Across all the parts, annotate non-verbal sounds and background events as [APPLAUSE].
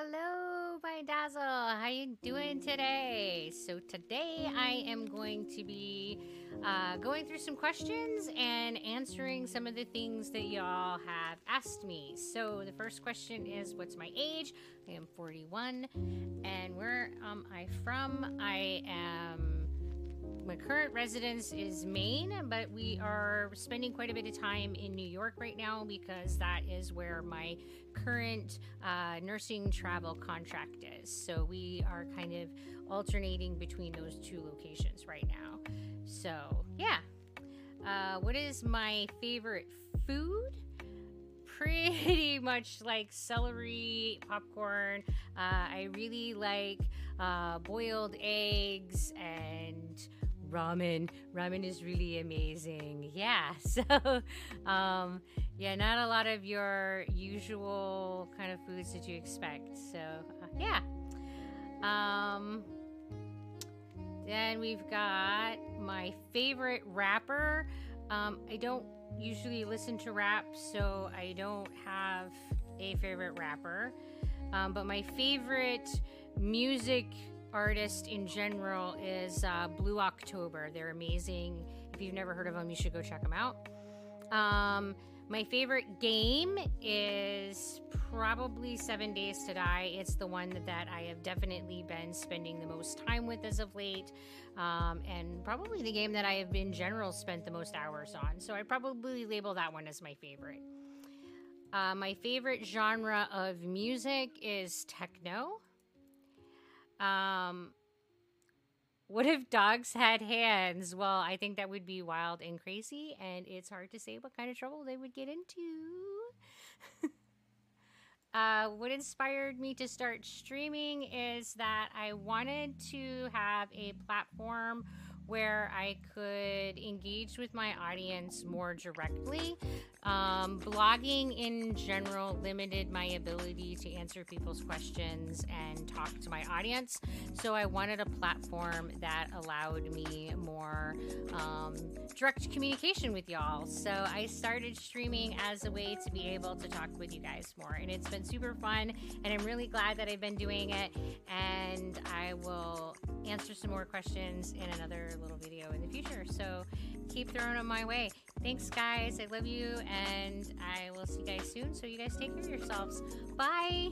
Hello, my dazzle. How you doing today? So today I am going to be uh, going through some questions and answering some of the things that y'all have asked me. So the first question is, "What's my age?" I am 41, and where am I from? I am current residence is Maine, but we are spending quite a bit of time in New York right now because that is where my current uh, nursing travel contract is. So we are kind of alternating between those two locations right now. So, yeah. Uh, what is my favorite food? pretty [LAUGHS] much like celery, popcorn. Uh, I really like uh, boiled eggs and ramen. Ramen is really amazing. Yeah. [LAUGHS] So, um, yeah, not a lot of your usual kind of foods that you expect. So, uh, yeah. Um, then we've got my favorite rapper. Um, I don't usually listen to rap, so I don't have a favorite rapper. Um, but my favorite music artist in general is uh, Blue October. They're amazing. If you've never heard of them, you should go check them out. Um, my favorite game is probably Seven Days to Die. It's the one that I have definitely been spending the most time with as of late, um, and probably the game that I have in general spent the most hours on. So I probably label that one as my favorite. Uh, my favorite genre of music is techno. Um, what if dogs had hands? Well, I think that would be wild and crazy, and it's hard to say what kind of trouble they would get into. [LAUGHS] uh, what inspired me to start streaming is that I wanted to have a platform where I could engage with my audience more directly. Um, blogging in general limited my ability to answer people's questions and talk to my audience. So I wanted a platform that allowed me more um, direct communication with y'all. So I started streaming as a way to be able to talk with you guys more. And it's been super fun. And I'm really glad that I've been doing it. And I will answer some more questions in another little video in the future. So keep throwing them my way. Thanks, guys. I love you, and I will see you guys soon. So you guys take care of yourselves. Bye.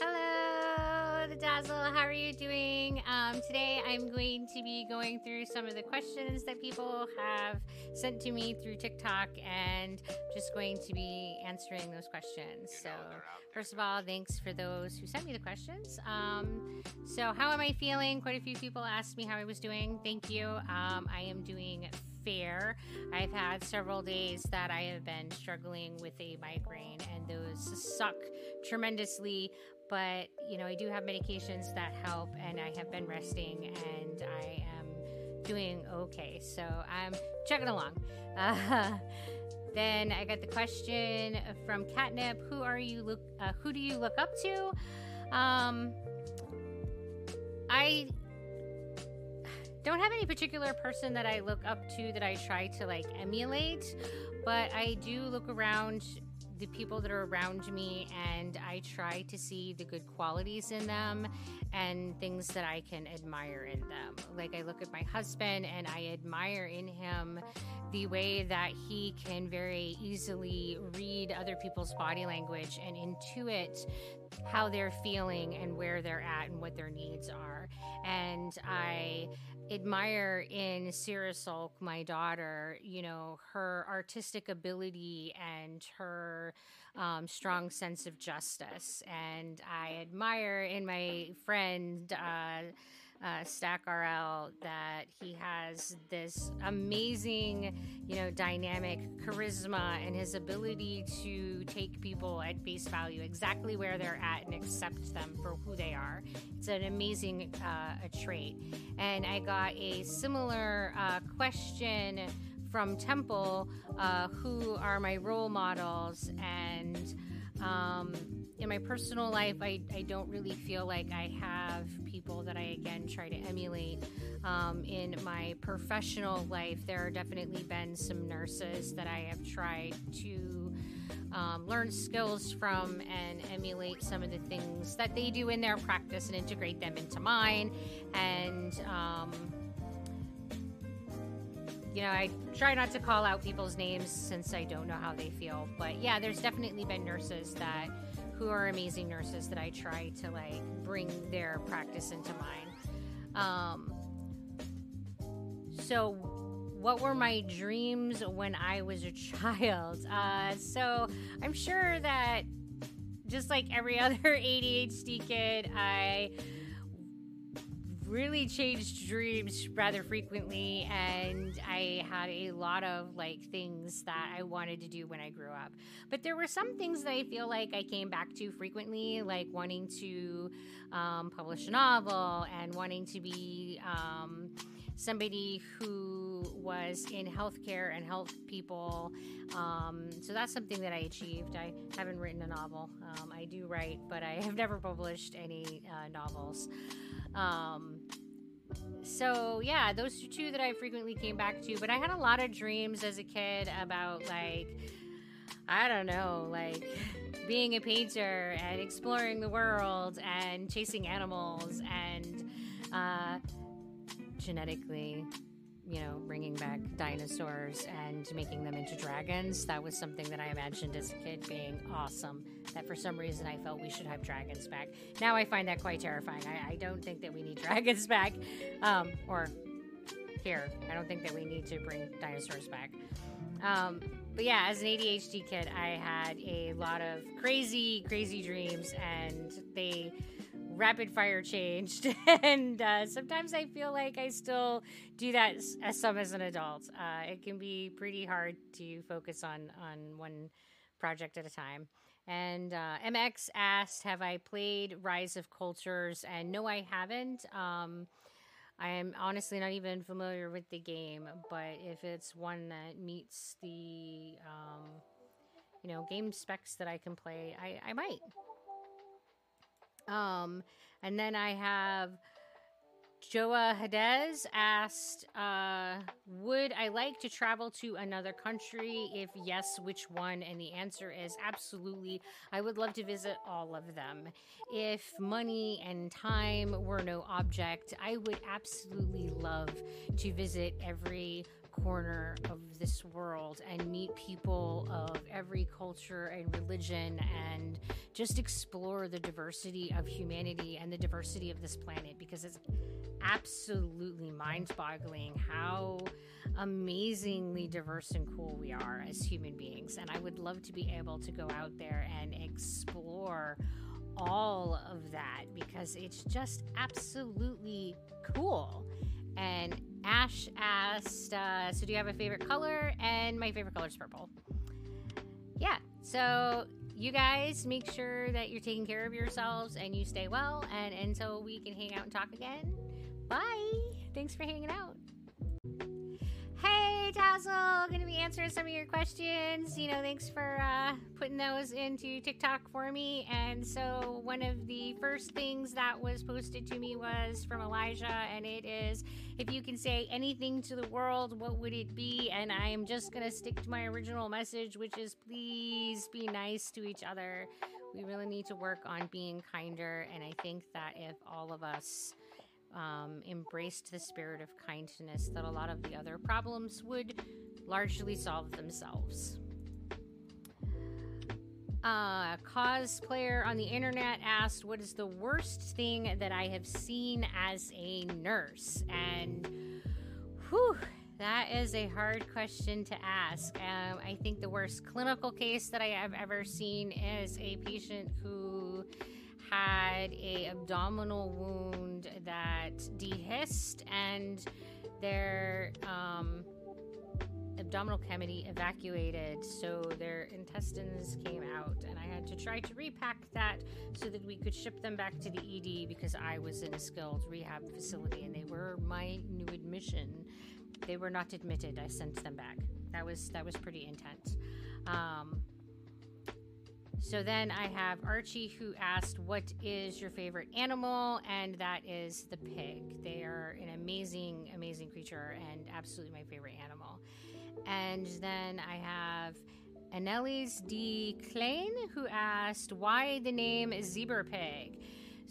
Hello, the Dazzle. How are you doing? Um, today I'm going to be going through some of the questions that people have sent to me through TikTok and just going to be answering those questions. So, first of all, thanks for those who sent me the questions. Um, so, how am I feeling? Quite a few people asked me how I was doing. Thank you. Um, I am doing fair. I've had several days that I have been struggling with a migraine, and those suck tremendously. But you know, I do have medications that help, and I have been resting, and I am doing okay. So I'm chugging along. Uh, [LAUGHS] then I got the question from Catnip: Who are you look? Uh, who do you look up to? Um, I don't have any particular person that I look up to that I try to like emulate, but I do look around the people that are around me and I try to see the good qualities in them and things that I can admire in them. Like I look at my husband and I admire in him the way that he can very easily read other people's body language and intuit how they're feeling and where they're at and what their needs are. And I admire in Sarah my daughter, you know, her artistic ability and her um, strong sense of justice. And I admire in my friend, uh, uh, Stack RL that he has this amazing, you know, dynamic charisma and his ability to take people at face value exactly where they're at and accept them for who they are. It's an amazing uh, a trait. And I got a similar uh, question from Temple, uh, who are my role models and um, in my personal life, I, I don't really feel like I have people that I again try to emulate. Um, in my professional life, there are definitely been some nurses that I have tried to um, learn skills from and emulate some of the things that they do in their practice and integrate them into mine. And, um, you know, I try not to call out people's names since I don't know how they feel. But yeah, there's definitely been nurses that who are amazing nurses that I try to like bring their practice into mine. Um, so what were my dreams when I was a [LAUGHS] child? Uh, so I'm sure that just like every [LAUGHS] other ADHD kid, I really changed dreams rather frequently and I had a lot of like things that I wanted to do when I grew up. But there were some things that I feel like I came back to frequently, like wanting to um, publish a novel and wanting to be um, somebody who was in healthcare and helped people. Um, so that's something that I achieved. I haven't written a novel. Um, I do write, but I have never published any uh, novels. Um, so yeah, those are two that I frequently came back to. But I had a lot of dreams as a kid about like, I don't know, like being a painter and exploring the world and chasing animals and. Uh, genetically, you know, bringing back dinosaurs and making them into dragons. That was something that I imagined as a kid being awesome. That for some reason I felt we should have dragons back. Now I find that quite terrifying. I, I don't think that we need [LAUGHS] dragons back. Um, or here, I don't think that we need to bring dinosaurs back. Um, but yeah, as an ADHD kid, I had a lot of crazy, crazy dreams, and they rapid fire changed. [LAUGHS] And uh, sometimes i feel like i still do that as, some as an adult. Uh, it can be pretty hard to focus on on one project at a time. And uh, mx asked have i played rise of cultures? And no i haven't. Um, i am honestly not even familiar with the game but if it's one that meets the um, you know game specs that i can play i, I might um, and then I have Joa Hadez asked, uh, Would I like to travel to another country? If yes, which one? And the answer is absolutely. I would love to visit all of them. If money and time were no object, I would absolutely love to visit every corner of this world and meet people of every culture and religion and just explore the diversity of humanity and the diversity of this planet because it's absolutely mind boggling how amazingly diverse and cool we are as human beings. And I would love to be able to go out there and explore all of that because it's just absolutely cool. And Ash asked, uh, So, do you have a favorite color? And my favorite color is purple. Yeah, so you guys make sure that you're taking care of yourselves and you stay well. And until we can hang out and talk again, bye. Thanks for hanging out. Hey, Tassel, gonna be answering some of your questions. You know, thanks for uh, putting those into TikTok for me. And so, one of the first things that was posted to me was from Elijah, and it is if you can say anything to the world, what would it be? And I am just gonna stick to my original message, which is please be nice to each other. We really need to work on being kinder, and I think that if all of us um, embraced the spirit of kindness, that a lot of the other problems would largely solve themselves. Uh, cosplayer on the internet asked, What is the worst thing that I have seen as a nurse? And whew, that is a hard question to ask. Um, I think the worst clinical case that I have ever seen is a patient who had a abdominal wound that dehisced and their um, abdominal cavity evacuated. So their intestines came out and i had to try to repack that so that we could ship them back to the ed because i was in a skilled rehab facility and they were my new admission. They were not admitted. I sent them back. That was that was pretty intense. Um, So then I have Archie who asked, What is your favorite animal? And that is the pig. They are an amazing, amazing creature and absolutely my favorite animal. And then I have Annelies D. Klein who asked, Why the name zebra pig?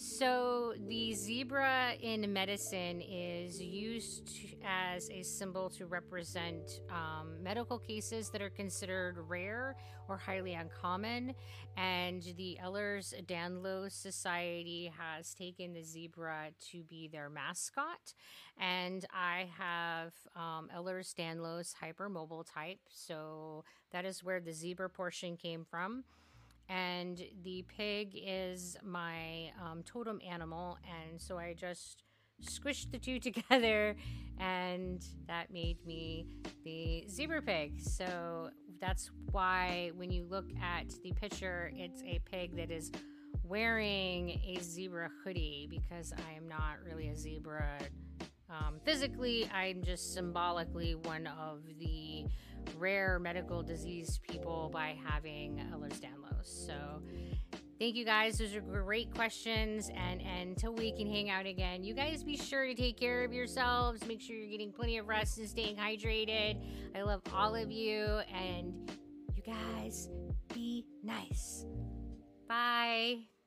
So, the zebra in medicine is used as a symbol to represent um, medical cases that are considered rare or highly uncommon. And the Ehlers Danlos Society has taken the zebra to be their mascot. And I have um, Ehlers Danlos hypermobile type. So, that is where the zebra portion came from and the pig is my um, totem animal. And so i just squished the two [LAUGHS] together and that made me the zebra pig. So that's why when you look at the picture it's a pig that is wearing a zebra hoodie because i am not really a zebra um, physically. I'm just symbolically one of the rare medical disease people by having Ehlers-Danlos. So thank you guys. Those are great questions. And until we can hang out again, you guys be sure to take care of yourselves. Make sure you're getting plenty of rest and staying hydrated. I love all of you. And you guys be nice. Bye.